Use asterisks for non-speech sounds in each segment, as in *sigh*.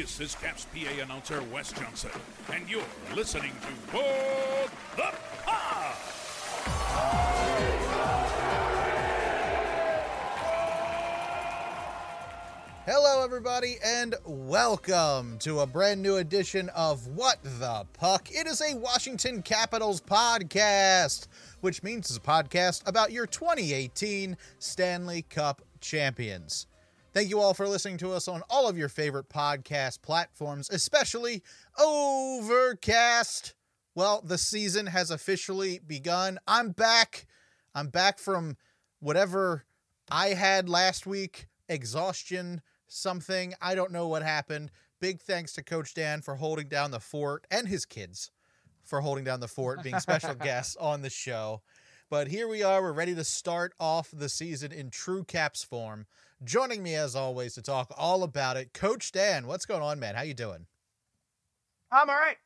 This is Caps PA announcer Wes Johnson, and you're listening to Bob the Pod. Hello, everybody, and welcome to a brand new edition of What the Puck. It is a Washington Capitals podcast, which means it's a podcast about your 2018 Stanley Cup champions. Thank you all for listening to us on all of your favorite podcast platforms, especially Overcast. Well, the season has officially begun. I'm back. I'm back from whatever I had last week exhaustion, something. I don't know what happened. Big thanks to Coach Dan for holding down the fort and his kids for holding down the fort, being special *laughs* guests on the show. But here we are. We're ready to start off the season in true Caps form. Joining me as always to talk all about it, Coach Dan. What's going on, man? How you doing? I'm all right.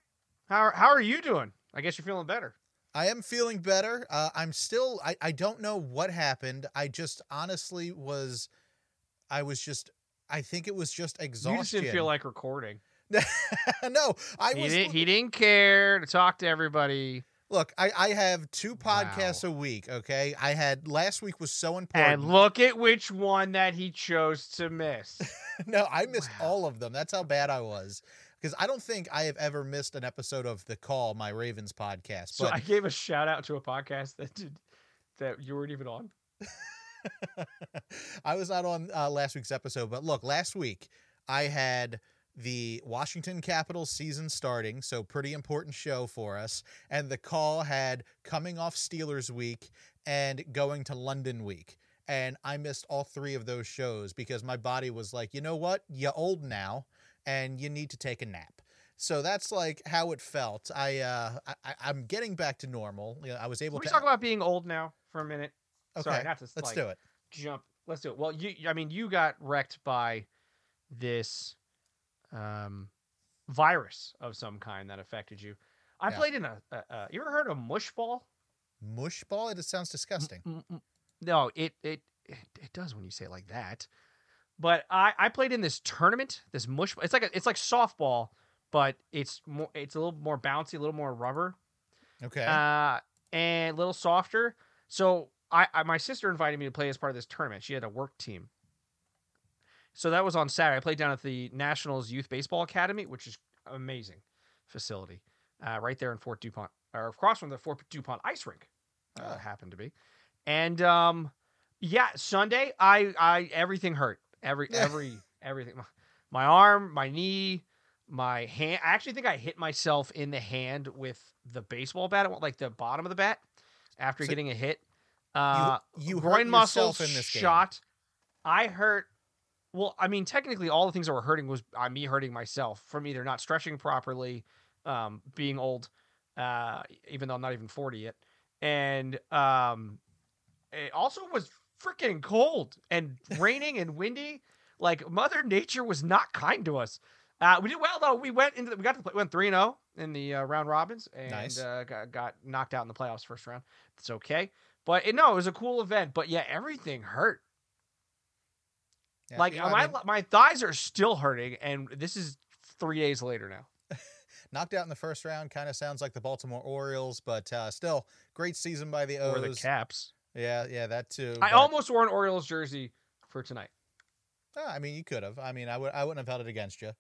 How how are you doing? I guess you're feeling better. I am feeling better. Uh, I'm still. I, I don't know what happened. I just honestly was. I was just. I think it was just exhaustion. You just didn't feel like recording. *laughs* no, I He was. didn't, he didn't care to talk to everybody. Look, I, I have two Wow. podcasts a week. Okay, I had last week was so important. And look at which one that he chose to miss. *laughs* no, I missed Wow. all of them. That's how bad I was. Because I don't think I have ever missed an episode of the Call, my Ravens podcast. So But I gave a shout out to a podcast that did that you weren't even on. *laughs* I was not on uh, last week's episode, but look, last week I had the Washington Capitals season starting, so pretty important show for us. And the call had coming off Steelers week and going to London week. And I missed all three of those shows because my body was like, you know what? You're old now and you need to take a nap. So that's like how it felt. I uh I, I- I'm getting back to normal. You know, I was able Can we to talk about being old now for a minute? Okay, Sorry, not to let's like, do it. jump. Let's do it. Well, you I mean you got wrecked by this um virus of some kind that affected you. I Yeah. played in a, a, a you ever heard of mush ball? Mush ball? It sounds disgusting. Mm, mm, No, it, it it it does when you say it like that. But I I played in this tournament, this mush. It's like a, it's like softball, but it's more it's a little more bouncy, a little more rubber, Okay. uh, and a little softer. So I, I my sister invited me to play as part of this tournament. She had a work team. So that was on Saturday. I played down at the Nationals Youth Baseball Academy, which is amazing facility, uh, right there in Fort Dupont, or across from the Fort Dupont ice rink, uh, Oh. happened to be. And um, yeah, Sunday, I I everything hurt, every *laughs* every everything, my, my arm, my knee, my hand. I actually think I hit myself in the hand with the baseball bat, like the bottom of the bat, after So getting a hit. Uh, you hurt groin muscles in this game. shot. I hurt. Well, I mean, technically, all the things that were hurting was uh, me hurting myself from either not stretching properly, um, being old, uh, even though I'm not even 40 yet, and um, it also was freaking cold and raining and windy. Like Mother Nature was not kind to us. Uh, we did well though. We went into the, we got to play, went three and zero in the uh, round robins and Nice. uh, got, got knocked out in the playoffs first round. It's okay, but it, no, it was a cool event. But yeah, everything hurt. Yeah, like yeah, I my mean, my thighs are still hurting, and this is three days later now. *laughs* knocked out in the first round kind of sounds like the Baltimore Orioles, but uh, still great season by the O's. Or the Caps. yeah, yeah, that too. I but- almost wore an Orioles jersey for tonight. Oh, I mean, you could have. I mean, I would. I wouldn't have held it against you.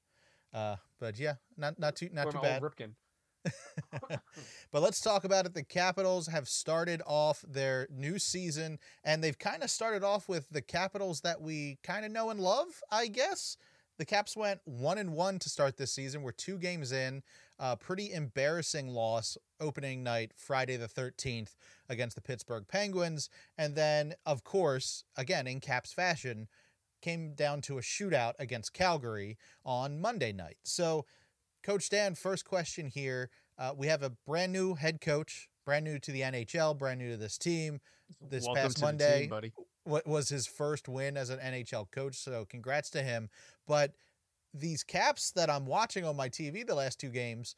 Uh, but yeah, not not too not too bad. Ripken. *laughs* But let's talk about it. The Capitals have started off their new season, and they've kind of started off with the Capitals that we kind of know and love, I guess. The Caps went one and one to start this season. We're two games in. Uh, pretty embarrassing loss opening night, Friday the 13th, against the Pittsburgh Penguins. And then, of course, again, in Caps fashion, came down to a shootout against Calgary on Monday night. So, Coach Dan, first question here. Uh, we have a brand new head coach, brand new to the NHL, brand new to this team. This Welcome past the team, Monday, buddy. What was his first win as an NHL coach? So, congrats to him. But these caps that I'm watching on my TV the last two games,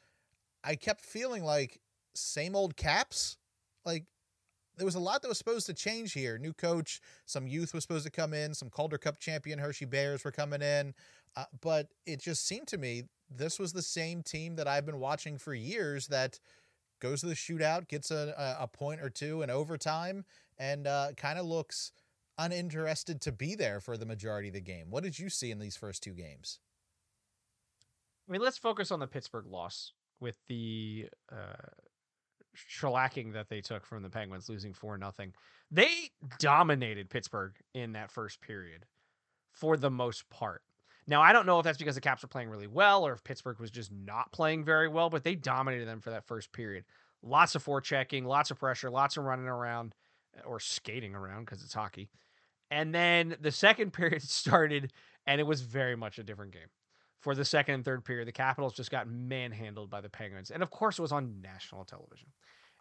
I kept feeling like same old caps. Like there was a lot that was supposed to change here. New coach, some youth was supposed to come in, some Calder Cup champion Hershey Bears were coming in. Uh, but it just seemed to me this was the same team that I've been watching for years that goes to the shootout, gets a, a point or two in overtime, and uh, kind of looks uninterested to be there for the majority of the game. What did you see in these first two games? I mean, let's focus on the Pittsburgh loss with the uh, shellacking that they took from the Penguins, losing four nothing. They dominated Pittsburgh in that first period for the most part. Now, I don't know if that's because the Caps were playing really well or if Pittsburgh was just not playing very well, but they dominated them for that first period. Lots of forechecking, lots of pressure, lots of running around eh, or skating around because it's hockey. And then the second *laughs* period started, and it was very much a different game. For the second and third period, the Capitals just got manhandled by the Penguins. And of course, it was on national television.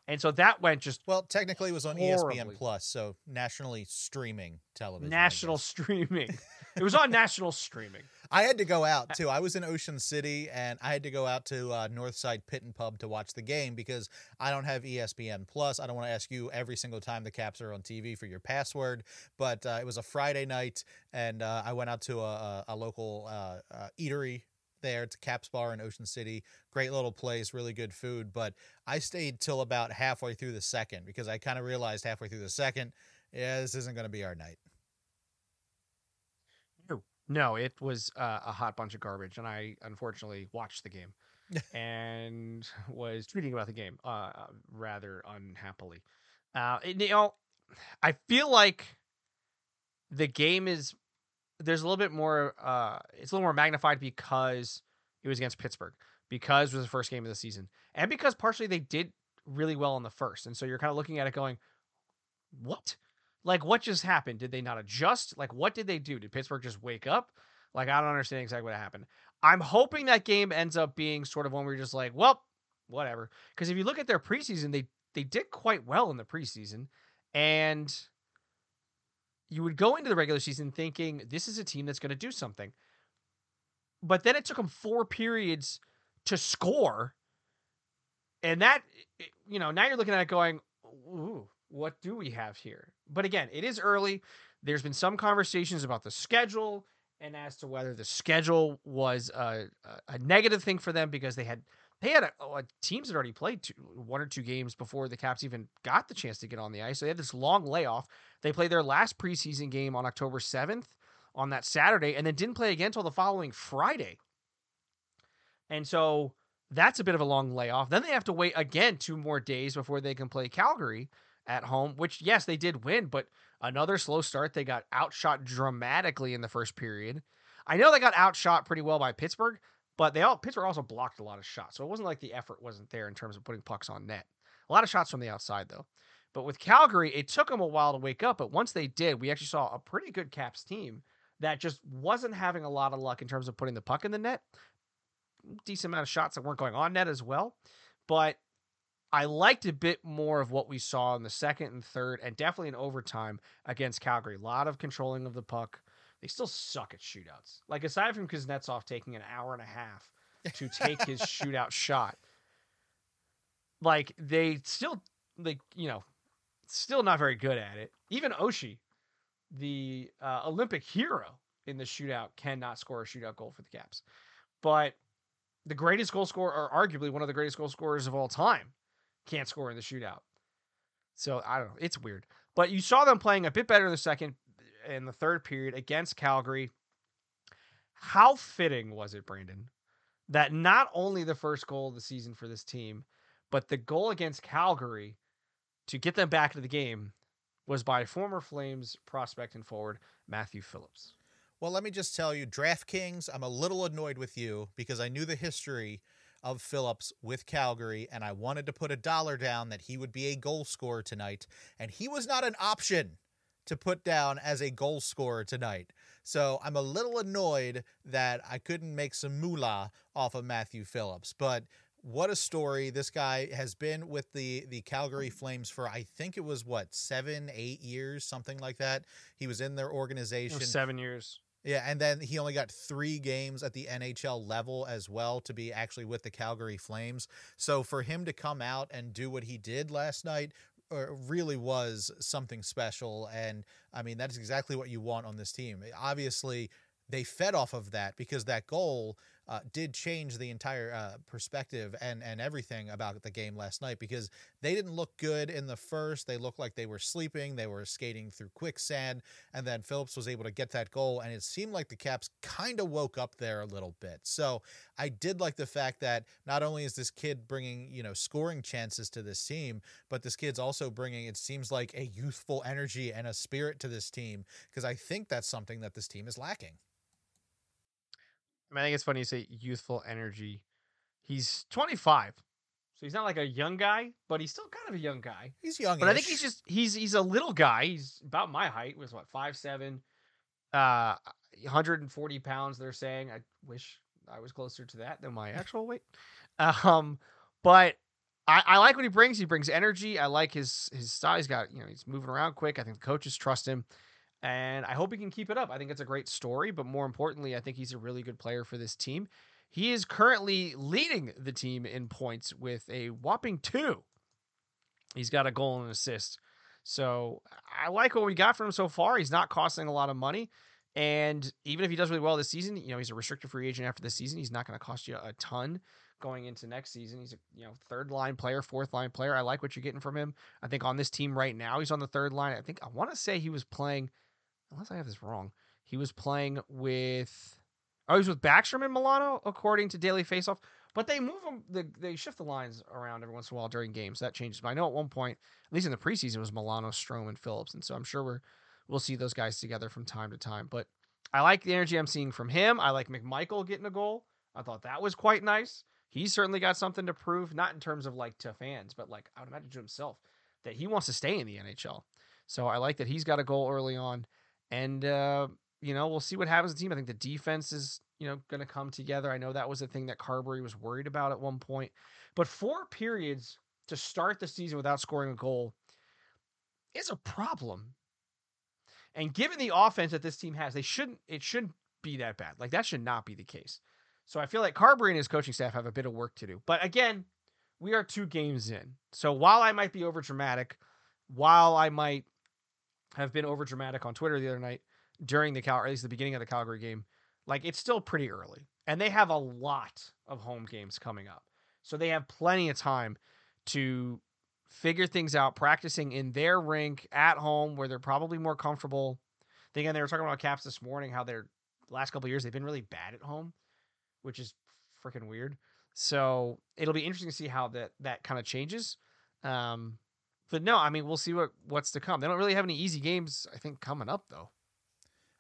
And so that went just well. Technically, it was on horribly. ESPN Plus, so nationally streaming television. National *laughs* streaming. it was on national streaming. I had to go out too. I was in Ocean City, and I had to go out to uh, Northside Pit and Pub to watch the game because I don't have ESPN Plus. I don't want to ask you every single time the Caps are on TV for your password. But uh, it was a Friday night, and uh, I went out to a, a, a local uh, uh, eatery there. It's a Caps Bar in Ocean City. Great little place, really good food. But I stayed till about halfway through the second because I kind of realized halfway through the second, yeah, this isn't going to be our night. No, no, it was uh, a hot bunch of garbage, and I unfortunately watched the game *laughs* and *laughs* was tweeting about the game uh, rather unhappily. Uh, you know, I feel like the game is there's a little bit more uh it's a little more magnified because it was against Pittsburgh because it was the first game of the season and because partially they did really well in the first and so you're kind of looking at it going what? Like what just happened? Did they not adjust? Like what did they do? Did Pittsburgh just wake up? Like I don't understand exactly what happened. I'm hoping that game ends up being sort of one where you're just like well whatever because if you look at their preseason they they did quite well in the preseason and you would go into the regular season thinking this is a team that's going to do something. But then it took them four periods to score. And that, you know, now you're looking at it going, ooh, what do we have here? But again, it is early. There's been some conversations about the schedule and as to whether the schedule was a, a negative thing for them because they had they had a, a teams had already played two, one or two games before the Caps even got the chance to get on the ice. So they had this long layoff. They played their last preseason game on October 7th on that Saturday and then didn't play again until the following Friday. And so that's a bit of a long layoff. Then they have to wait again two more days before they can play Calgary at home, which, yes, they did win, but another slow start. They got outshot dramatically in the first period. I know they got outshot pretty well by Pittsburgh, but they all Pittsburgh also blocked a lot of shots. So it wasn't like the effort wasn't there in terms of putting pucks on net. A lot of shots from the outside though. But with Calgary, it took them a while to wake up, but once they did, we actually saw a pretty good Caps team that just wasn't having a lot of luck in terms of putting the puck in the net. Decent amount of shots that weren't going on net as well. But I liked a bit more of what we saw in the second and third, and definitely in overtime against Calgary. A lot of controlling of the puck, they still suck at shootouts. Like aside from Kuznetsov taking an hour and a half to take his *laughs* shootout shot, like they still like you know still not very good at it. Even Oshie, the uh, Olympic hero in the shootout, cannot score a shootout goal for the Caps. But the greatest goal scorer, or arguably one of the greatest goal scorers of all time, can't score in the shootout. So I don't know. It's weird. But you saw them playing a bit better in the second, in the third period against Calgary. How fitting was it, Brandon, that not only the first goal of the season for this team, but the goal against Calgary to get them back into the game was by former Flames prospect and forward Matthew Phillips. Well, let me just tell you, DraftKings, I'm a little annoyed with you because I knew the history of Phillips with Calgary, and I wanted to put a dollar down that he would be a goal scorer tonight, and he was not an option to put down as a goal scorer tonight. So I'm a little annoyed that I couldn't make some moolah off of Matthew Phillips. But what a story. This guy has been with the the Calgary Flames for I think it was what, 7, 8 years, something like that. He was in their organization. 7 years. Yeah, and then he only got three games at the NHL level as well to be actually with the Calgary Flames. So for him to come out and do what he did last night really was something special. And I mean, that's exactly what you want on this team. Obviously, they fed off of that because that goal uh, did change the entire uh, perspective and and everything about the game last night because they didn't look good in the first. They looked like they were sleeping. They were skating through quicksand, and then Phillips was able to get that goal, and it seemed like the Caps kind of woke up there a little bit. So I did like the fact that not only is this kid bringing you know scoring chances to this team, but this kid's also bringing it seems like a youthful energy and a spirit to this team because I think that's something that this team is lacking. I mean, I think it's funny you say youthful energy. He's 25, so he's not like a young guy, but he's still kind of a young guy. He's young, But I think he's just he's he's a little guy. He's about my height. Was what five seven, uh, 140 pounds. They're saying. I wish I was closer to that than my actual weight. Um, but I, I like what he brings. He brings energy. I like his his style. He's got you know he's moving around quick. I think the coaches trust him and I hope he can keep it up. I think it's a great story, but more importantly, I think he's a really good player for this team. He is currently leading the team in points with a whopping two. He's got a goal and an assist. So I like what we got from him so far. He's not costing a lot of money. And even if he does really well this season, you know, he's a restricted free agent after the season. He's not going to cost you a ton going into next season. He's a you know third line player, fourth line player. I like what you're getting from him. I think on this team right now, he's on the third line. I think I want to say he was playing – unless I have this wrong, he was playing with. Oh, he was with Backstrom and Milano, according to Daily Faceoff. But they move them, they, they shift the lines around every once in a while during games. That changes. But I know at one point, at least in the preseason, it was Milano, Strome, and Phillips. And so I'm sure we're we'll see those guys together from time to time. But I like the energy I'm seeing from him. I like McMichael getting a goal. I thought that was quite nice. He's certainly got something to prove, not in terms of like to fans, but like I would imagine to himself that he wants to stay in the NHL. So I like that he's got a goal early on. And uh, you know, we'll see what happens to the team. I think the defense is, you know, going to come together. I know that was the thing that Carbery was worried about at one point. But four periods to start the season without scoring a goal is a problem. And given the offense that this team has, they shouldn't it shouldn't be that bad. Like that should not be the case. So I feel like Carbery and his coaching staff have a bit of work to do. But again, we are two games in. So while I might be over dramatic, while I might have been over dramatic on Twitter the other night during the Cal, or at least the beginning of the Calgary game. Like it's still pretty early, and they have a lot of home games coming up, so they have plenty of time to figure things out, practicing in their rink at home where they're probably more comfortable. Again, they were talking about Caps this morning, how their last couple years they've been really bad at home, which is freaking weird. So it'll be interesting to see how that that kind of changes. Um, but no, I mean we'll see what what's to come. They don't really have any easy games, I think, coming up though.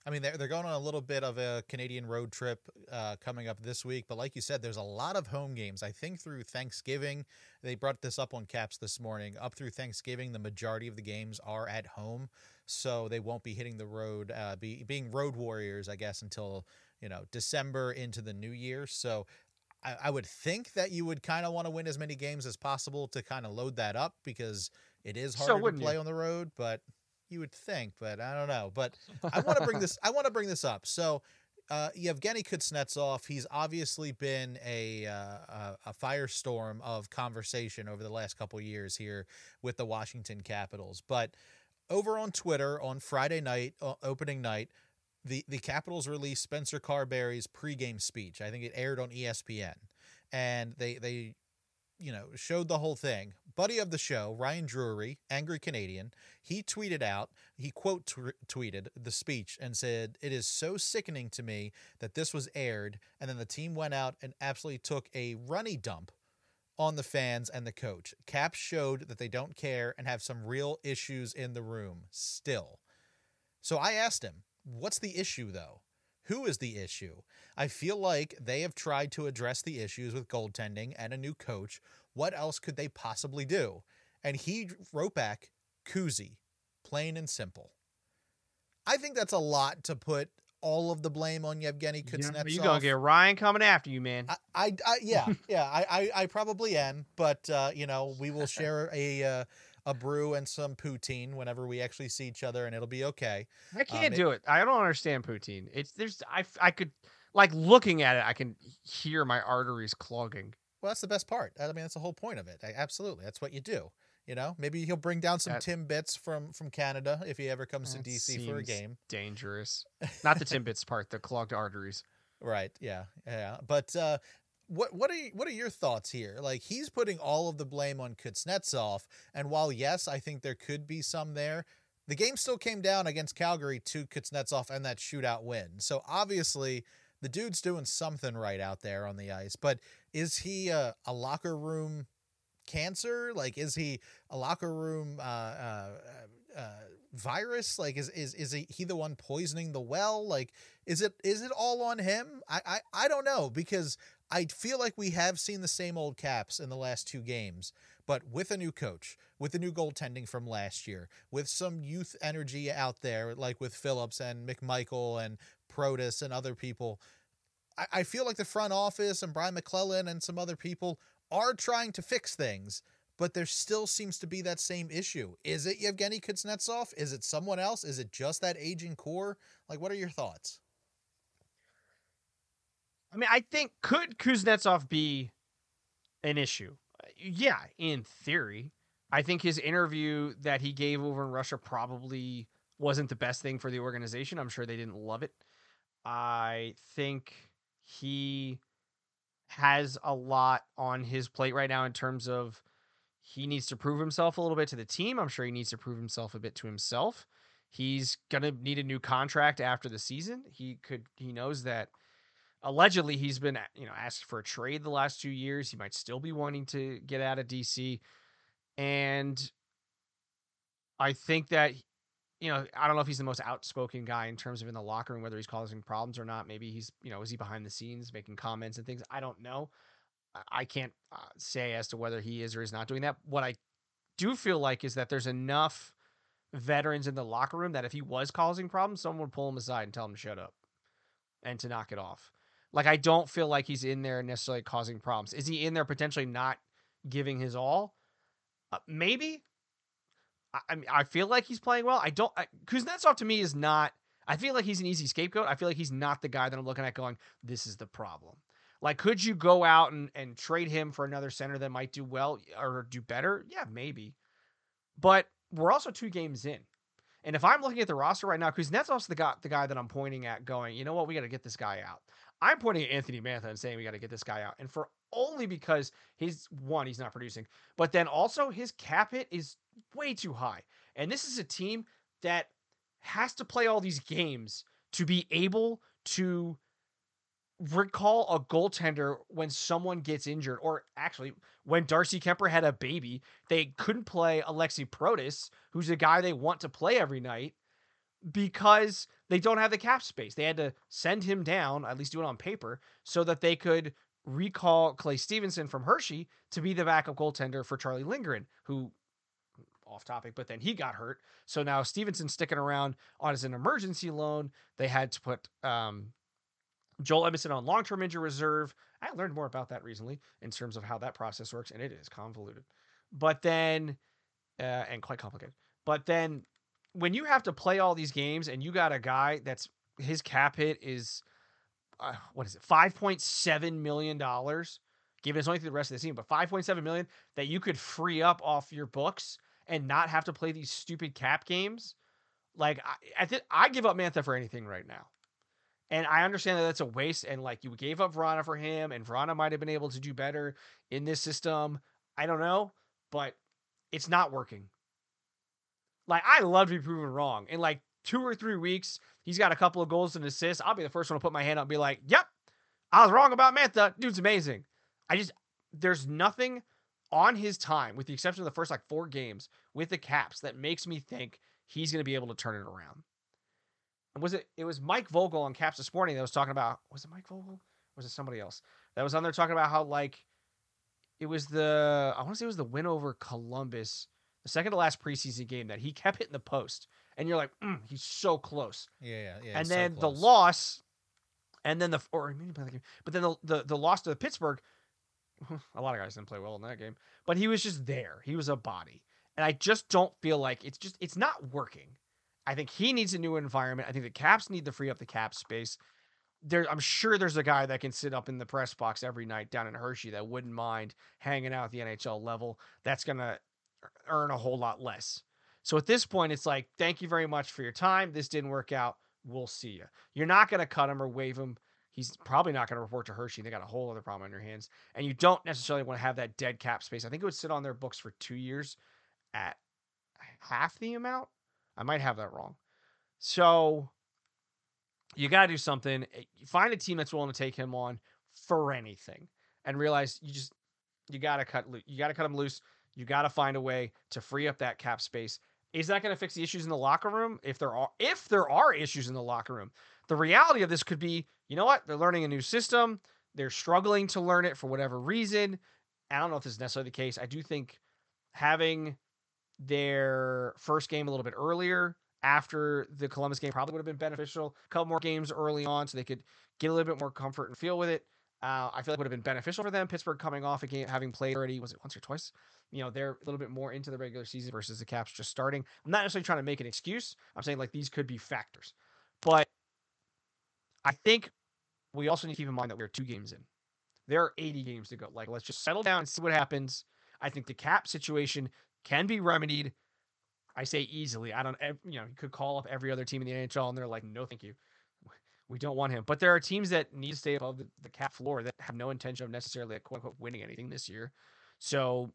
I mean, they're, they're going on a little bit of a Canadian road trip uh, coming up this week. But like you said, there's a lot of home games. I think through Thanksgiving, they brought this up on Caps this morning. Up through Thanksgiving, the majority of the games are at home. So they won't be hitting the road, uh, be, being road warriors, I guess, until, you know, December into the new year. So I, I would think that you would kind of want to win as many games as possible to kind of load that up because it is harder So to play you? on the road, but you would think, but I don't know. But *laughs* I want to bring this. I want to bring this up. So, uh, Yevgeny Kuznetsov, he's obviously been a, uh, a firestorm of conversation over the last couple years here with the Washington Capitals. But over on Twitter on Friday night, uh, opening night, the the Capitals released Spencer Carbery's pregame speech. I think it aired on ESPN, and they they you know, showed the whole thing. Buddy of the show, Ryan Drury, angry Canadian, he tweeted out, he quote t- tweeted the speech and said, It is so sickening to me that this was aired. And then the team went out and absolutely took a runny dump on the fans and the coach. Caps showed that they don't care and have some real issues in the room still. So I asked him, What's the issue though? Who is the issue? I feel like they have tried to address the issues with goaltending and a new coach. What else could they possibly do? And he wrote back, Kuzi, plain and simple. I think that's a lot to put all of the blame on Yevgeny Kuznetsov. You're gonna get Ryan coming after you, man. I, I, I yeah, yeah, I, I, I probably am, but uh, you know, we will share a uh, a brew and some poutine whenever we actually see each other, and it'll be okay. I can't it- do it. I don't understand poutine. It's there's I I could like looking at it, I can hear my arteries clogging. Well, that's the best part. I mean, that's the whole point of it. I- Absolutely, that's what you do. You know, maybe he'll bring down some That- Timbits from from Canada if he ever comes to DC for a game. Dangerous. *laughs* Not the Timbits part, the clogged arteries. Right. Yeah. Yeah. But uh, what what are what are your thoughts here? Like he's putting all of the blame on Kuznetsov, and while yes, I think there could be some there. The game still came down against Calgary to Kuznetsov and that shootout win. So obviously, the dude's doing something right out there on the ice. But is he a, a locker room cancer? Like, is he a locker room uh, uh, uh, virus? Like, is is is he, he the one poisoning the well? Like, is it is it all on him? I, I I don't know because I feel like we have seen the same old caps in the last two games, but with a new coach, with the new goaltending from last year, with some youth energy out there, like with Phillips and McMichael and Protas and other people. I, I feel like the front office and Brian MacLellan and some other people are trying to fix things, but there still seems to be that same issue. Is it Yevgeny Kuznetsov? Is it someone else? Is it just that aging core? Like, what are your thoughts? I mean, I think could Kuznetsov be an issue? Uh, Yeah, in theory. I think his interview that he gave over in Russia probably wasn't the best thing for the organization. I'm sure they didn't love it. I think he has a lot on his plate right now in terms of he needs to prove himself a little bit to the team. I'm sure he needs to prove himself a bit to himself. He's gonna need a new contract after the season. He could he knows that allegedly he's been you know asked for a trade the last two years. He might still be wanting to get out of DC, and I think that you know I don't know if he's the most outspoken guy in terms of in the locker room, whether he's causing problems or not. Maybe he's you know is he behind the scenes making comments and things. I don't know. I- can't uh, say as to whether he is or is not doing that. What I do feel like is that there's enough veterans in the locker room that if he was causing problems, someone would pull him aside and tell him to shut up and to knock it off. Like I don't feel like he's in there necessarily causing problems. Is he in there potentially not giving his all? Uh, maybe. I, I mean, I feel like he's playing well. I don't. I, Kuznetsov to me is not. I feel like he's an easy scapegoat. I feel like he's not the guy that I'm looking at going, this is the problem. Like, could you go out and, and trade him for another center that might do well or do better? Yeah, maybe. But we're also two games in. And if I'm looking at the roster right now, Kuznetsov's the guy, the guy that I'm pointing at going, you know what, we got to get this guy out. I'm pointing at Anthony Mantha and saying we got to get this guy out. And for only because he's one, he's not producing, but then also his cap hit is way too high. And this is a team that has to play all these games to be able to recall a goaltender when someone gets injured, or actually when Darcy Kuemper had a baby, they couldn't play Alexi Protas, who's a guy they want to play every night, because they don't have the cap space. They had to send him down, at least do it on paper, so that they could recall Clay Stevenson from Hershey to be the backup goaltender for Charlie Lindgren, who off topic, but then he got hurt. So now Stevenson's sticking around on as an emergency loan. They had to put um, Joel Edmundson on long term injury reserve. I learned more about that recently in terms of how that process works, and it is convoluted. But then, uh, and quite complicated. But then, when you have to play all these games and you got a guy that's his cap hit is, uh, what is it, $5.7 million, given it's only through the rest of the season, but 5.7 million that you could free up off your books and not have to play these stupid cap games. Like, I, I, I give up Mantha for anything right now. And I understand that that's a waste. And like you gave up Vrana for him, and Vrana might have been able to do better in this system. I don't know, but it's not working. Like I love to be proven wrong. In like two or three weeks, he's got a couple of goals and assists. I'll be the first one to put my hand up and be like, "Yep, I was wrong about Mantha. Dude's amazing." I just there's nothing on his time, with the exception of the first like four games with the Caps, that makes me think he's going to be able to turn it around And was it it was Mike Vogel on Caps this morning that was talking about was it Mike Vogel? Was it somebody else that was on there talking about how like it was the I want to say it was the win over Columbus, the second to last preseason game that he kept hitting the post, and you're like, mm, he's so close. Yeah, yeah, yeah. and so then the loss, and then the or maybe play the game, but then the, the the loss to the Pittsburgh. *laughs* A lot of guys didn't play well in that game, but he was just there. He was a body, and I just don't feel like it's just it's not working. I think he needs a new environment. I think the Caps need to free up the cap space. There, I'm sure there's a guy that can sit up in the press box every night down in Hershey that wouldn't mind hanging out at the NHL level. That's gonna earn a whole lot less. So at this point, it's like, thank you very much for your time. This didn't work out. We'll see you. You're not going to cut him or waive him. He's probably not going to report to Hershey. They got a whole other problem on your hands. And you don't necessarily want to have that dead cap space. I think it would sit on their books for two years at half the amount. I might have that wrong. So you got to do something. Eh, find a team that's willing to take him on for anything and realize you just you got to cut you got to cut him loose. You got to find a way to free up that cap space. Is that going to fix the issues in the locker room? If there are if there are issues in the locker room, the reality of this could be, you know what? They're learning a new system. They're struggling to learn it for whatever reason. I don't know if this is necessarily the case. I do think having their first game a little bit earlier after the Columbus game probably would have been beneficial. A couple more games early on so they could get a little bit more comfort and feel with it. Uh, I feel like would have been beneficial for them. Pittsburgh coming off a game, having played already, was it once or twice? You know, they're a little bit more into the regular season versus the Caps just starting. I'm not necessarily trying to make an excuse. I'm saying like these could be factors. But I think we also need to keep in mind that we're two games in. There are 80 games to go. Like, let's just settle down and see what happens. I think the cap situation can be remedied. I say easily. I don't, you know, you could call up every other team in the NHL and they're like, no, thank you we don't want him. But there are teams that need to stay above the, the cap floor that have no intention of necessarily quote unquote winning anything this year. So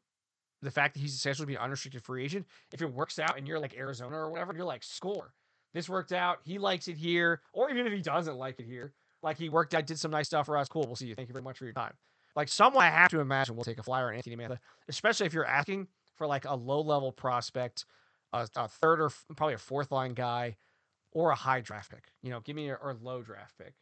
the fact that he's essentially being unrestricted free agent, if it works out and you're like Arizona or whatever, you're like, score. This worked out. He likes it here. Or even if he doesn't like it here, like he worked out, did some nice stuff for us. Cool. We'll see you. Thank you very much for your time. Like someone I have to imagine will take a flyer on Anthony Mantha, especially if you're asking for like a low level prospect, a, a third or probably a fourth line guy or a high draft pick. You know, give me a or low draft pick.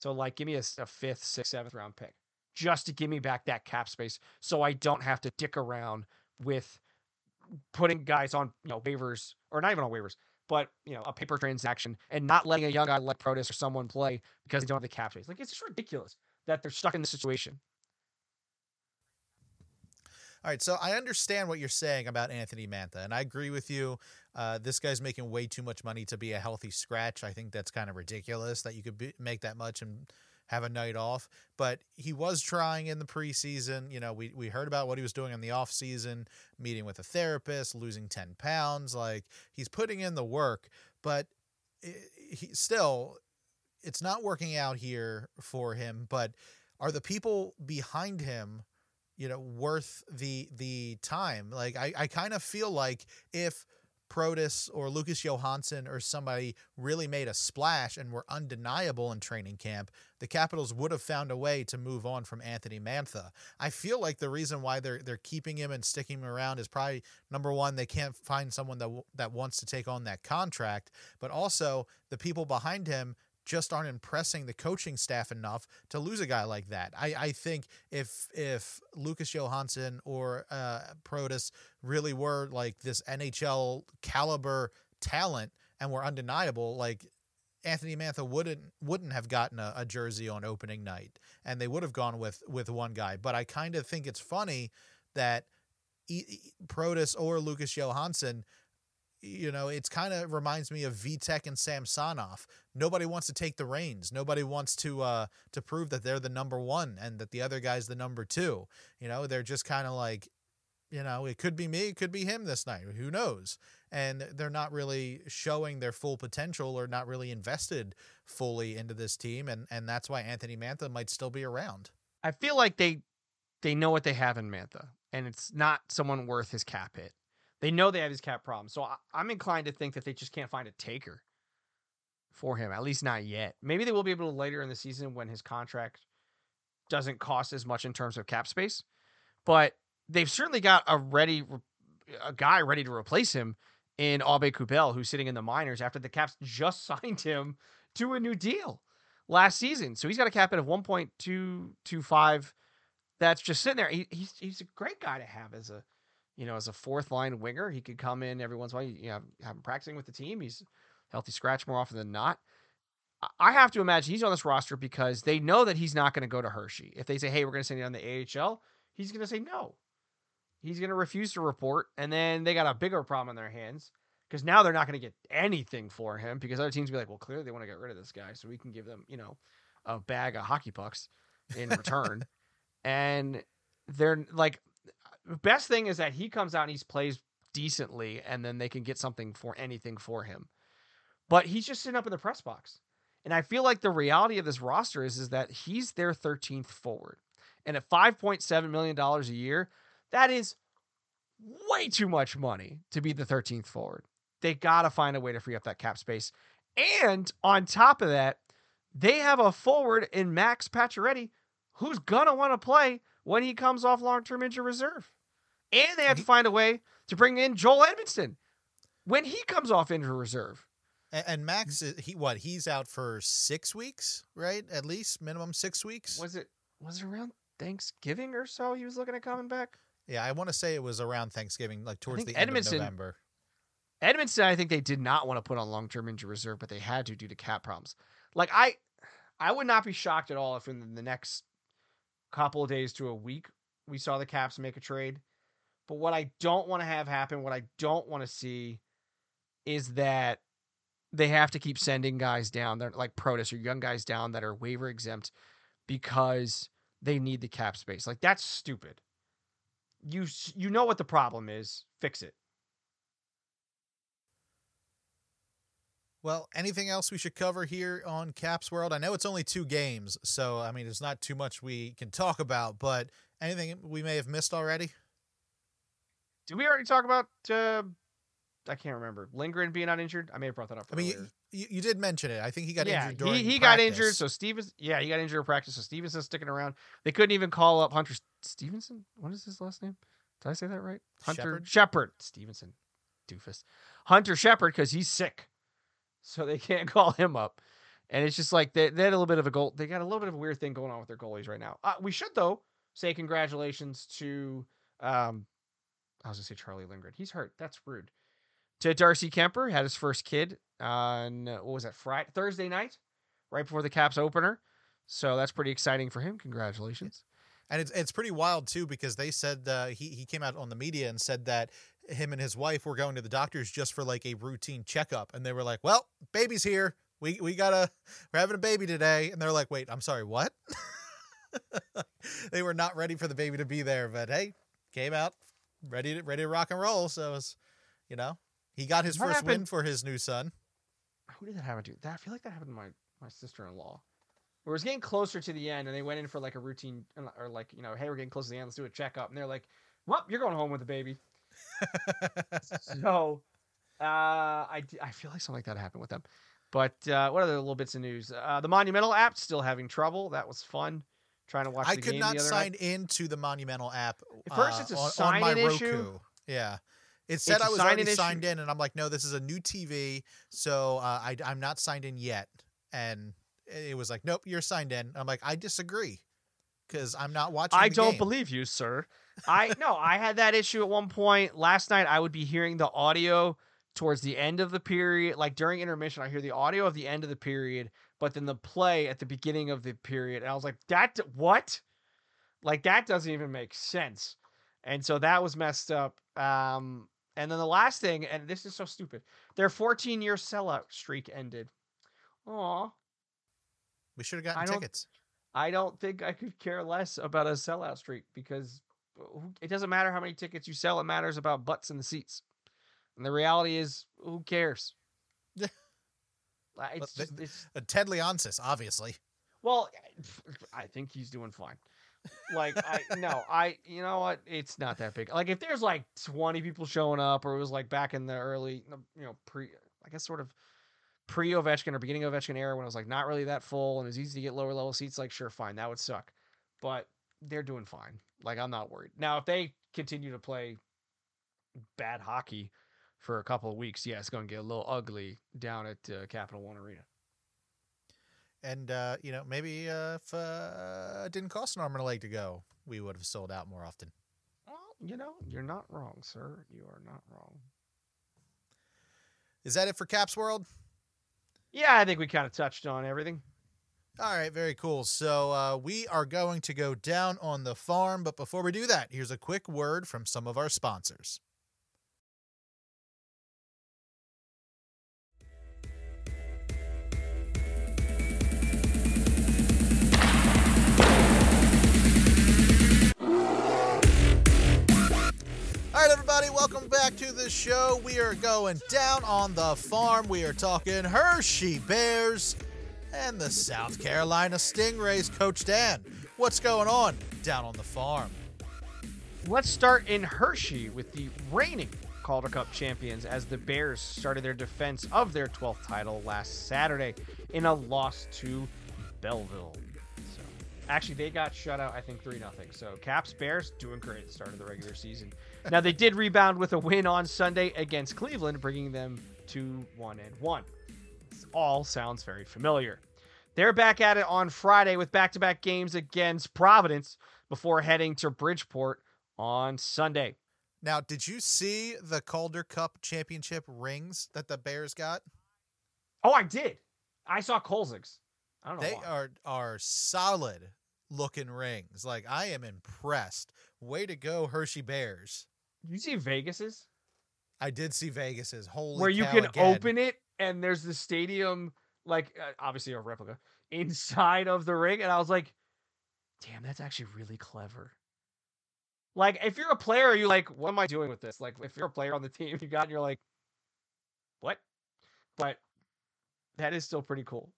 So like, give me a, a fifth, sixth, seventh round pick just to give me back that cap space, so I don't have to dick around with putting guys on you know waivers or not even on waivers, but you know a paper transaction and not letting a young guy like Protas or someone play because they don't have the cap space. Like it's just ridiculous that they're stuck in this situation. All right, so I understand what you're saying about Anthony Mantha, and I agree with you. Uh, this guy's making way too much money to be a healthy scratch. I think that's kind of ridiculous that you could be, make that much and have a night off. But he was trying in the preseason. You know, we, we heard about what he was doing in the off season, meeting with a therapist, losing 10 pounds. Like he's putting in the work, but he still, it's not working out here for him. But are the people behind him you know worth the the time like i i kind of feel like if Protas or Lucas Johansen or somebody really made a splash and were undeniable in training camp, the Capitals would have found a way to move on from Anthony Mantha. I feel like the reason why they're they're keeping him and sticking him around is probably number one they can't find someone that that wants to take on that contract, but also the people behind him just aren't impressing the coaching staff enough to lose a guy like that. I, I think if if Lucas Johansen or uh, Protas really were like this NHL caliber talent and were undeniable, like Anthony Mantha wouldn't wouldn't have gotten a, a jersey on opening night, and they would have gone with with one guy. But I kind of think it's funny that e- Protas or Lucas Johansen you know, it's kind of reminds me of Vitek and Samsonov. Nobody wants to take the reins. Nobody wants to uh, to prove that they're the number one and that the other guy's the number two. You know, they're just kind of like, you know, it could be me, it could be him this night. Who knows? And they're not really showing their full potential or not really invested fully into this team, and and that's why Anthony Mantha might still be around. I feel like they they know what they have in Mantha, and it's not someone worth his cap hit. They know they have his cap problem. So I, I'm inclined to think that they just can't find a taker for him, at least not yet. Maybe they will be able to later in the season when his contract doesn't cost as much in terms of cap space. But they've certainly got a ready a guy ready to replace him in Aube-Kubel, who's sitting in the minors after the Caps *laughs* just signed him to a new deal last season. So he's got a cap hit of 1.225 that's just sitting there. He, he's he's a great guy to have as a you know, as a fourth line winger, he could come in every once in a while. You know, have him practicing with the team. He's healthy scratch more often than not. I have to imagine he's on this roster because they know that he's not going to go to Hershey. If they say, "Hey, we're going to send you on the AHL," he's going to say no. He's going to refuse to report, and then they got a bigger problem in their hands because now they're not going to get anything for him because other teams be like, "Well, clearly they want to get rid of this guy, so we can give them, you know, a bag of hockey pucks in return." *laughs* and they're like best thing is that he comes out and he plays decently, and then they can get something for anything for him. But he's just sitting up in the press box. And I feel like the reality of this roster is, is that he's their 13th forward. And at $5.7 million a year, that is way too much money to be the 13th forward. They got to find a way to free up that cap space. And on top of that, they have a forward in Max Pacioretty who's going to want to play when he comes off long term injury reserve. And they have to mm-hmm. find a way to bring in Joel Edmundson when he comes off injury reserve. And, and Max, he what? He's out for six weeks, right? At least minimum six weeks. Was it was it around Thanksgiving or so? He was looking at coming back. Yeah, I want to say it was around Thanksgiving, like towards the end of November. Edmundson, I think they did not want to put on long term injury reserve, but they had to due to cap problems. Like I, I would not be shocked at all if in the next couple of days to a week we saw the Caps make a trade. But what I don't want to have happen, what I don't want to see, is that they have to keep sending guys down. They're like Protas or young guys down that are waiver exempt because they need the cap space. Like that's stupid. You you know what the problem is. Fix it. Well, anything else we should cover here on Caps World? I know it's only two games, so I mean, there's not too much we can talk about, but anything we may have missed already? Did we already talk about? Uh, I can't remember. Lindgren being not injured. I may have brought that up. I mean, you, you, did mention it. I think he got yeah, injured during. He, he got injured, so Stevens. Yeah, he got injured in practice, so Stevenson's sticking around. They couldn't even call up Hunter Stevenson. What is his last name? Did I say that right? Hunter Shepard Stevenson, doofus. Hunter Shepard because he's sick, so they can't *laughs* call him up. And it's just like they, they had a little bit of a goal. They got a little bit of a weird thing going on with their goalies right now. Uh, we should though say congratulations to um, I was gonna say Charlie Lindgren. He's hurt. That's rude. To Darcy Kuemper, had his first kid on what was that Friday, Thursday night, right before the Caps opener. So that's pretty exciting for him. Congratulations. And it's it's pretty wild too because they said uh, he he came out on the media and said that him and his wife were going to the doctors just for like a routine checkup, and they were like, "Well, baby's here. We we gotta we're having a baby today," and they're like, "Wait, I'm sorry, what?" *laughs* they were not ready for the baby to be there, but hey, came out ready to ready to rock and roll. So it was, you know, he got his What first win for his new son. Who did that happen to? That I feel like that happened to my my sister in law. It was getting closer to the end, and they went in for like a routine, or like you know, hey, we're getting close to the end. Let's do a checkup, and they're like, "Well, you're going home with the baby." *laughs* so, uh, I I feel like something like that happened with them. But uh, what other little bits of news? Uh, the Monumental app still having trouble. That was fun. Trying to watch. I the could game not the other sign night. into the Monumental app. At first uh, it's a on, on my sign-in Roku. issue. Yeah. It said It's I was already issue. signed in, and I'm like, no, this is a new TV, so uh, I, I'm not signed in yet. And it was like, nope, you're signed in. I'm like, I disagree because I'm not watching. I don't game. believe you, sir. I no, I had that issue at one point last night. I would be hearing the audio towards the end of the period, like during intermission. I hear the audio of the end of the period, but then the play at the beginning of the period. And I was like, that what? Like that doesn't even make sense. And so that was messed up. Um, and then the last thing, and this is so stupid, their 14 year sellout streak ended. Aw. We should have gotten don't- tickets. I don't think I could care less about a sellout streak because it doesn't matter how many tickets you sell. It matters about butts in the seats. And the reality is, who cares? It's just, it's, Ted Leonsis, obviously. well, I think he's doing fine. Like, I, no, I, you know what? It's not that big. Like, if there's like 20 people showing up, or it was like back in the early, you know, pre, I guess sort of pre Ovechkin or beginning of Ovechkin era when it was like not really that full and it was easy to get lower level seats, like, sure, fine, that would suck. But they're doing fine. Like, I'm not worried. Now, if they continue to play bad hockey for a couple of weeks, yeah, it's going to get a little ugly down at uh, Capital One Arena. And uh, you know, maybe uh, if uh, it didn't cost an arm and a leg to go, we would have sold out more often. Well, you know, you're not wrong, sir. You are not wrong. Is that it for Caps World? Yeah, I think we kind of touched on everything. All right, very cool. So uh, we are going to go down on the farm, but before we do that, here's a quick word from some of our sponsors. Welcome back to the show. We are going down on the farm. We are talking Hershey Bears and the South Carolina Stingrays. Coach Dan, what's going on down on the farm? Let's start in Hershey with the reigning Calder Cup champions as the Bears started their defense of their 12th title last Saturday in a loss to Belleville. So, actually, they got shut out, I think, 3 0. So, Caps Bears doing great at the start of the regular season. Now, they did rebound with a win on Sunday against Cleveland, bringing them to 1 and 1. This all sounds very familiar. They're back at it on Friday with back to back games against Providence before heading to Bridgeport on Sunday. Now, did you see the Calder Cup championship rings that the Bears got? Oh, I did. I saw Kolzig's. I don't know. They why. are are solid looking rings. Like I am impressed. Way to go, Hershey Bears. Did you see Vegas's? I did see Vegas's. Holy where you can again. open it and there's the stadium, like uh, obviously a replica *laughs* inside of the ring, and I was like, "Damn, that's actually really clever." Like, if you're a player, you're like, "What am I doing with this?" Like, if you're a player on the *laughs* team, you got, you're like, "What?" But that is still pretty cool.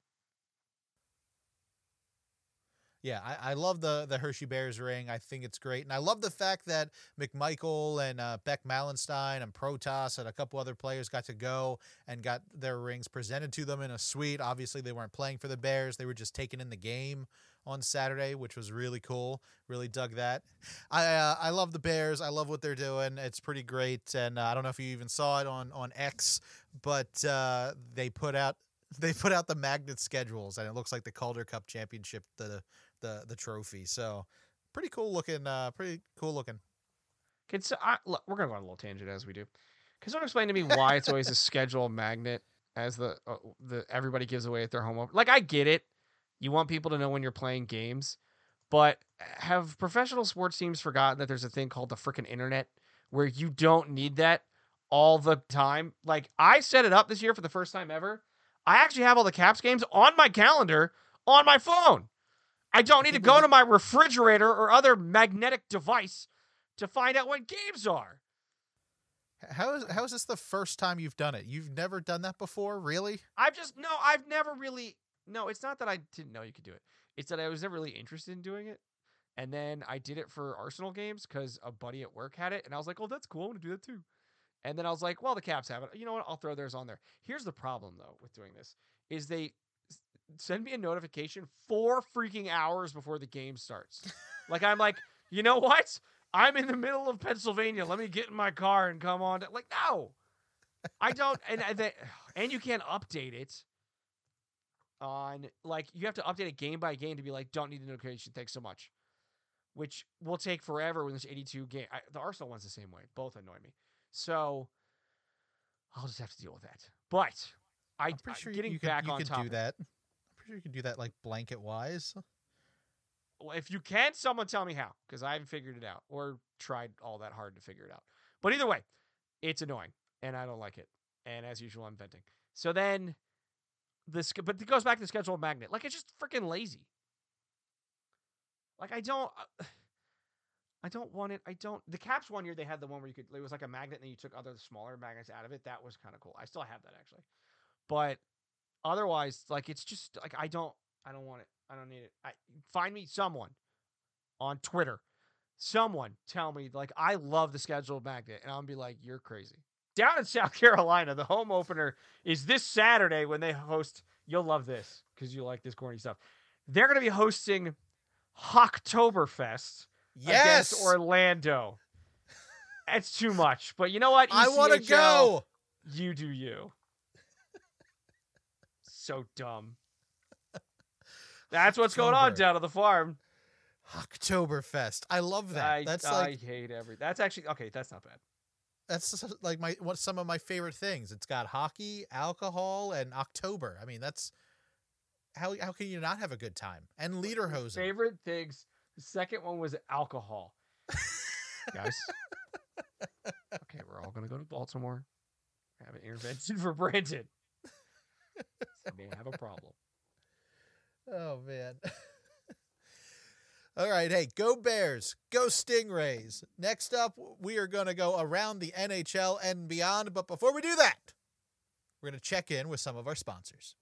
Yeah, I, I love the the Hershey Bears ring. I think it's great, and I love the fact that McMichael and uh, Beck Malenstyn and Protas and a couple other players got to go and got their rings presented to them in a suite. Obviously, they weren't playing for the Bears; they were just taking in the game on Saturday, which was really cool. Really dug that. I uh, I love the Bears. I love what they're doing. It's pretty great, and uh, I don't know if you even saw it on on X, but uh, they put out *laughs* they put out the magnet schedules, and it looks like the Calder Cup championship the the the trophy. So pretty cool looking. Uh, pretty cool looking. Can so I, look, we're gonna go on a little tangent as we do. Can someone explain to me why it's always a *laughs* schedule magnet as the uh, the everybody gives away at their home? Like I get it, you want people to know when you're playing games, but have professional sports teams forgotten that there's a thing called the freaking internet where you don't need that all the time? Like I set it up this year for the first time ever. I actually have all the Caps games on my calendar on my phone. I don't need to go to my refrigerator or other magnetic device to find out when games are. How is how is this the first time you've done it? You've never done that before, really? I've just no, I've never really no, it's not that I didn't know you could do it. It's that I was never really interested in doing it. And then I did it for Arsenal games because a buddy at work had it, and I was like, "Oh, that's cool. I'm gonna do that too." And then I was like, "Well, the Caps have it. You know what? I'll throw theirs on there." Here's the problem though with doing this: is they send me a notification four freaking hours before the game starts. *laughs* like I'm like, you know what? I'm in the middle of Pennsylvania. Let me get in my car and come on. Like, no, I don't. And and, *sighs* and you can't update it on like you have to update it game by game to be like, don't need the notification. Thanks so much. Which will take forever when there's 82 game. I, the Arsenal one's the same way. Both annoy me. So I'll just have to deal with that. But I, I'm pretty sure you- getting you could, back you on could top. do that. Sure you can do that like blanket wise. Well, if you can, someone tell me how, because I haven't figured it out or tried all that hard to figure it out. But either way, it's annoying and I don't like it. And as usual, I'm venting. So then this, but it goes back to the schedule magnet. Like it's just freaking lazy. Like I don't, uh, *sighs* I don't want it. I don't. The Caps one year they had the one where you could. It was like a magnet, and then you took other smaller magnets out of it. That was kind of cool. I still have that actually, but otherwise, like it's just like I don't. I don't want it. I don't need it. I find me someone on Twitter. Someone tell me like I love the scheduled magnet, and I'll be like, you're crazy. Down in South *laughs* Carolina, the home opener is this Saturday when they host. You'll love this because you like this corny stuff. They're going to be hosting Hocktoberfest Yes, against Orlando. It's too much, but you know what? I want to go. You do you. So dumb. That's what's going on down at the farm. Oktoberfest. I love that. I, that's I like hate every. That's actually okay. That's not bad. that's like my what some of my favorite things. It's got hockey, alcohol, and October. I mean, that's how how can you not have a good time? And lederhosen. Favorite things. The second one was alcohol. Guys. *laughs* Okay, we're all gonna go to Baltimore. Have an intervention *laughs* for Brandon. He may have a problem. Oh man. *laughs* All right, hey, go Bears, go Stingrays. Next up, we are going to go around the NHL and beyond. But before we do that, we're going to check in with some of our sponsors.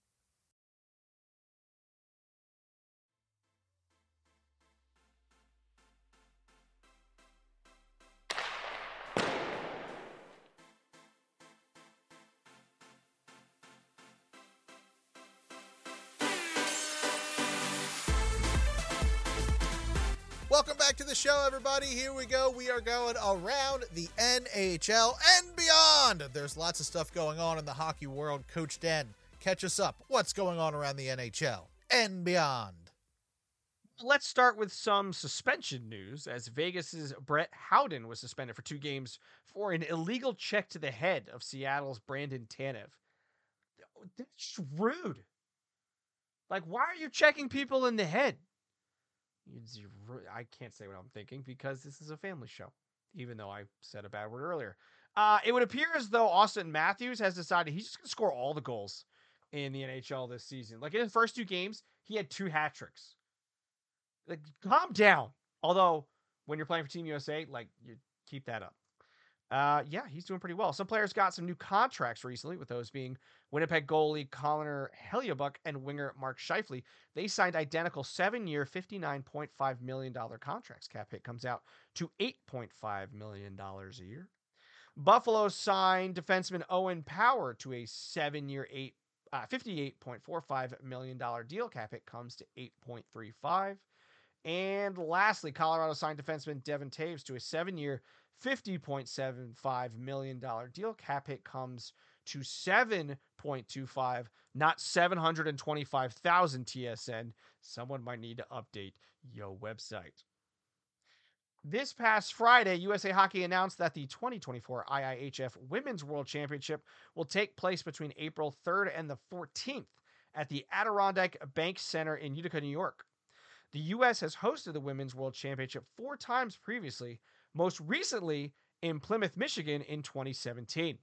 Welcome back to the show, everybody. Here we go. We are going around the NHL and beyond. There's lots of stuff going on in the hockey world. Coach Den, catch us up. What's going on around the NHL and beyond? Let's start with some suspension news as Vegas's Brett Howden was suspended for two games for an illegal check to the head of Seattle's Brandon Tanev. That's rude. Like, why are you checking people in the head? I can't say what I'm thinking because this is a family show, even though I said a bad word earlier. Uh, it would appear as though Auston Matthews has decided he's just going to score all the goals in the NHL this season. Like in his first two games, he had two hat tricks. Like, calm down. Although, when you're playing for Team USA, like, you keep that up. Uh, yeah, he's doing pretty well. Some players got some new contracts recently, with those being Winnipeg goalie Connor Hellebuyck and winger Mark Scheifele. They signed identical seven-year, $59.5 million contracts. Cap hit comes out to $8.5 million a year. Buffalo signed defenseman Owen Power to a seven-year, eight uh, $58.45 million deal. Cap hit comes to 8.35. And lastly, Colorado signed defenseman Devon Toews to a seven-year, $50.75 million deal. Cap hit comes to 7.25, not 725,000 TSN. Someone might need to update your website. This past Friday, USA Hockey announced that the 2024 IIHF Women's World Championship will take place between April 3rd and the 14th at the Adirondack Bank Center in Utica, New York. The U.S. has hosted the Women's World Championship four times previously, most recently in Plymouth, Michigan in 2017.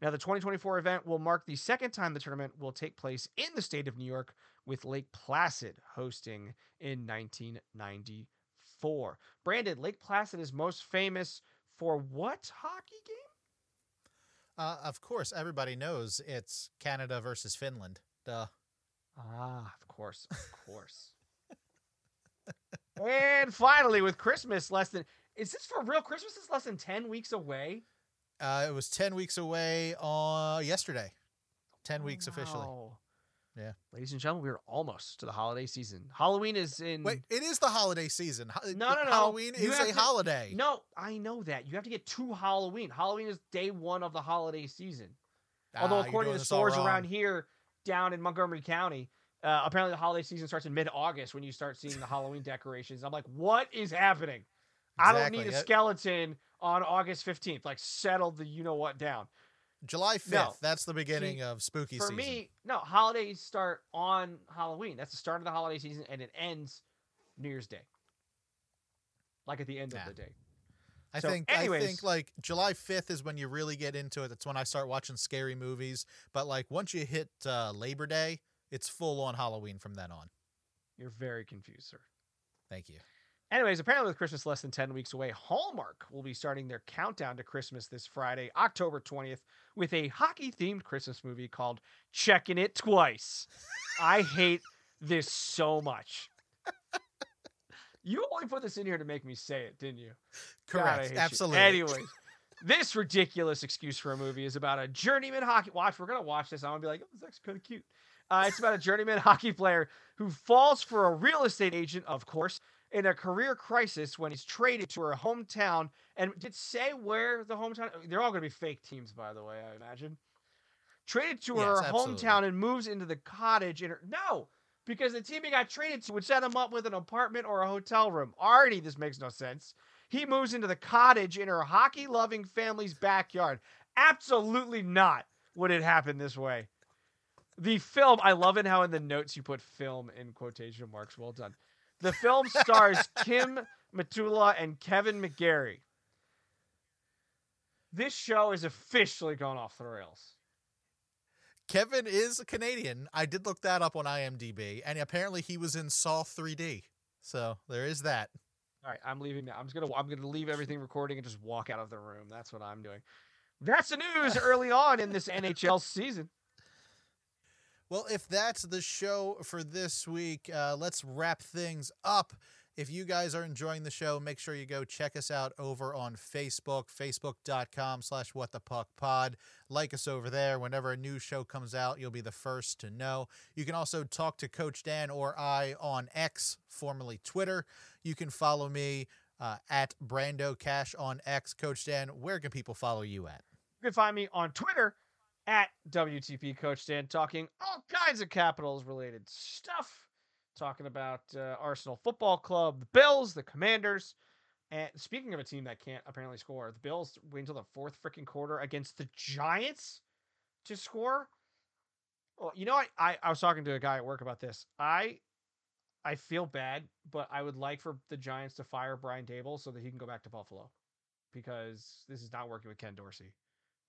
Now, the 2024 event will mark the second time the tournament will take place in the state of New York, with Lake Placid hosting in 1994. Brandon, Lake Placid is most famous for what hockey game? Uh, of course, everybody knows it's Canada versus Finland. Duh. Ah, of course, of course. *laughs* and finally, with Christmas less than is this for real? Christmas is less than 10 weeks away. Uh, it was 10 weeks away uh, yesterday. 10 weeks wow. officially. Yeah. Ladies and gentlemen, we're almost to the holiday season. Halloween is in. Wait, it is the holiday season. No, no, no. Halloween You is a to- holiday. No, I know that. You have to get to Halloween. Halloween is day one of the holiday season. Although, Ah, you're according to stores around here, down in Montgomery County, uh, apparently the holiday season starts in mid August when you start seeing the Halloween decorations. I'm like, what is happening? I don't need a skeleton on August 15th. Like, settle the you know what down. July 5th. No. That's the beginning See, of spooky For season. me, no, holidays start on Halloween. That's the start of the holiday season, and it ends New Year's Day. Like at the end Yeah. of the day. I so think I think like July 5th is when you really get into it. That's when I start watching scary movies. But like once you hit uh, Labor Day, it's full on Halloween from then on. You're very confused, sir. Thank you. Anyways, apparently with Christmas less than 10 weeks away, Hallmark will be starting their countdown to Christmas this Friday, October 20th, with a hockey themed Christmas movie called Checking It Twice. I hate this so much. You only put this in here to make me say it, didn't you? God, Correct. you. Absolutely. Anyways, this ridiculous excuse for a movie is about a journeyman hockey. Watch, we're gonna watch this. I'm gonna be like, oh, this looks kind of cute. Uh, it's about a journeyman *laughs* hockey player who falls for a real estate agent, of course, in a career crisis when he's traded to her hometown. And did say where the hometown? They're all gonna be fake teams, by the way. I imagine. Traded to her absolutely. hometown and moves into the cottage in her. No, because the team he got traded to would set him up with an apartment or a hotel room. Already, this makes no sense. He moves into the cottage in her hockey loving family's backyard. Absolutely not would it happen this way. The film, I love it how in the notes you put film in quotation marks. Well done. The film stars Kim Matula and Kevin McGarry. This show is officially gone off the rails. Kevin is a Canadian. I did look that up on IMDb, and apparently he was in Saw 3D. So there is that. All right, I'm leaving now. I'm just gonna I'm gonna leave everything recording and just walk out of the room. That's what I'm doing. That's the news early on in this NHL season. Well, if that's the show for this week, uh, let's wrap things up. If you guys are enjoying the show, make sure you go check us out over on Facebook, facebook.com slash what the puck pod. Like us over there. Whenever a new show comes out, you'll be the first to know. You can also talk to Coach Dan or I on X, formerly Twitter. You can follow me uh, at Brando Cash on X. Coach Dan, where can people follow you at? You can find me on Twitter at WTP Coach Dan, talking all kinds of Capitals related stuff talking about uh, Arsenal Football Club, the Bills, the Commanders. And speaking of a team that can't apparently score, the Bills wait until the fourth freaking quarter against the Giants to score. Well, you know, I, I, I was talking to a guy at work about this. I I feel bad, but I would like for the Giants to fire Brian Daboll so that he can go back to Buffalo because this is not working with Ken Dorsey.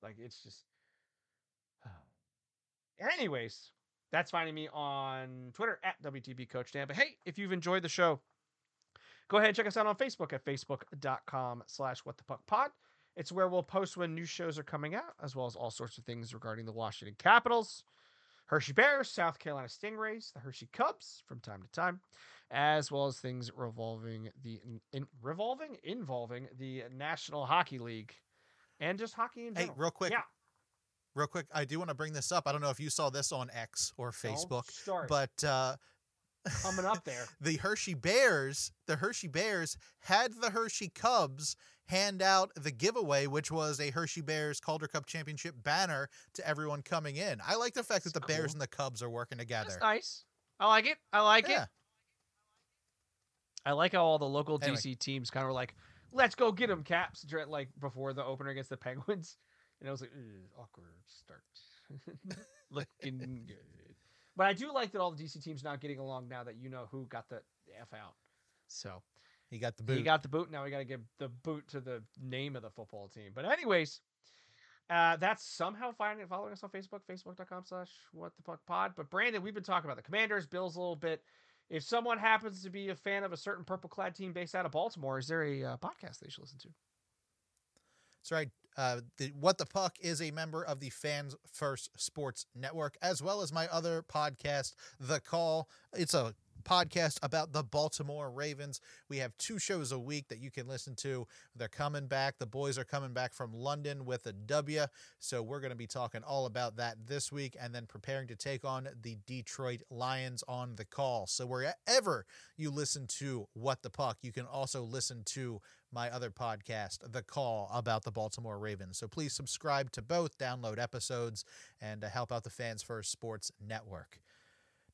Like it's just. Anyways, that's finding me on Twitter at WTP Coach Dan. But hey, if you've enjoyed the show, go ahead and check us out on Facebook at facebook.com slash what the puck pod. It's where we'll post when new shows are coming out, as well as all sorts of things regarding the Washington Capitals, Hershey Bears, South Carolina Stingrays, the Hershey Cubs from time to time, as well as things revolving the in, revolving involving the National Hockey League and just hockey in general. Hey, real quick. Yeah. Real quick, I do want to bring this up. I don't know if you saw this on X or Facebook, but uh, coming up there. *laughs* the Hershey Bears, the Hershey Bears had the Hershey Cubs hand out the giveaway, which was a Hershey Bears Calder Cup Championship banner to everyone coming in. I like the fact that the Bears and the Cubs are working together. That's nice. I like it. I like yeah. it. I like how all the local Anyway. DC teams kind of were like, "Let's go get them, Caps!" Like before the opener against the Penguins, and I was like, "Awkward start, *laughs* *laughs* looking good." But I do like that all the DC teams not getting along now that you know who got the f out. So He got the boot. he got the boot. Now we got to give the boot to the name of the football team. But anyways, uh, that's somehow finding following us on Facebook, facebook.com slash what the puck pod. But Brandon, we've been talking about the Commanders, Bills a little bit. If someone happens to be a fan of a certain purple clad team based out of Baltimore, is there a uh, podcast they should listen to? That's right. Uh, the, what the Puck is a member of the Fans First Sports Network, as well as my other podcast, The Call. It's a podcast about the Baltimore Ravens. We have two shows a week that you can listen to. They're coming back. The boys are coming back from London with a W. So we're going to be talking all about that this week and then preparing to take on the Detroit Lions on the call. So wherever you listen to What the Puck, you can also listen to my other podcast, The Call, about the Baltimore Ravens. So please subscribe to both, download episodes, and uh, help out the Fans First Sports Network.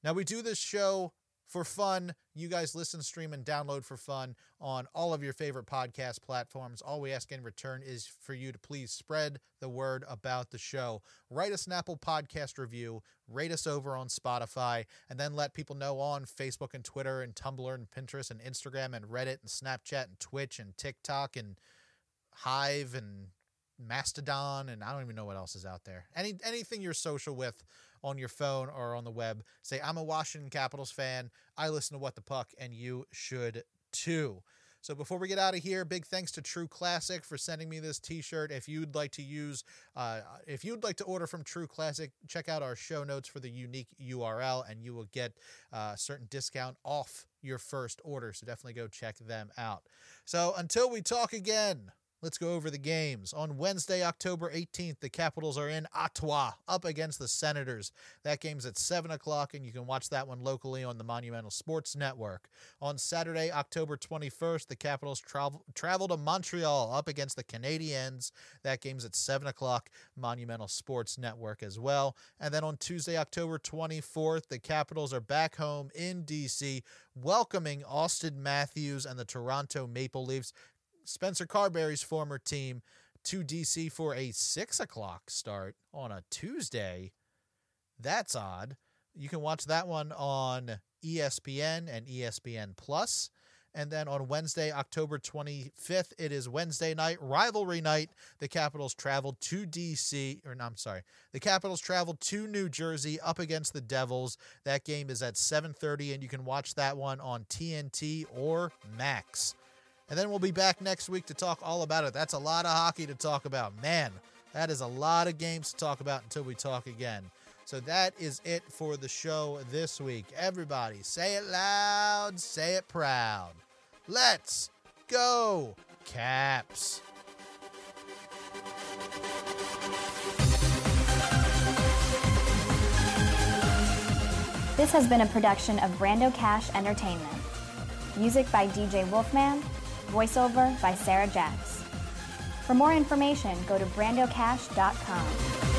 Now, we do this show for fun. You guys listen, stream, and download for fun on all of your favorite podcast platforms. All we ask in return is for you to please spread the word about the show. Write us an Apple podcast review, rate us over on Spotify, and then let people know on Facebook and Twitter and Tumblr and Pinterest and Instagram and Reddit and Snapchat and Twitch and TikTok and Hive and Mastodon and I don't even know what else is out there. Any anything you're social with on your phone or on the web, say I'm a Washington Capitals fan. I listen to What the Puck and you should too. So before we get out of here, big thanks to True Classic for sending me this T-shirt. If you'd like to use, uh, if you'd like to order from True Classic, check out our show notes for the unique URL, and you will get uh, a certain discount off your first order. So definitely go check them out. So until we talk again, let's go over the games. On Wednesday, October 18th, the Capitals are in Ottawa up against the Senators. That game's at 7 o'clock, and you can watch that one locally on the Monumental Sports Network. On Saturday, October 21st, the Capitals travel, travel to Montreal up against the Canadiens. That game's at 7 o'clock, Monumental Sports Network as well. And then on Tuesday, October 24th, the Capitals are back home in D.C., welcoming Auston Matthews and the Toronto Maple Leafs. Spencer Carbery's former team to DC for a six o'clock start on a Tuesday. That's odd. You can watch that one on ESPN and ESPN Plus. And then on Wednesday, October 25th, it is Wednesday night, rivalry night. The Capitals travel to DC, or no, I'm sorry. The Capitals travel to New Jersey up against the Devils. That game is at 7:30 and you can watch that one on TNT or Max. And then we'll be back next week to talk all about it. That's a lot of hockey to talk about. Man, that is a lot of games to talk about until we talk again. So that is it for the show this week. Everybody, say it loud, say it proud. Let's go, Caps. This has been a production of Brando Cash Entertainment. Music by DJ Wolfman, voiceover by Sarah Jacks. For more information, go to brandocash.com.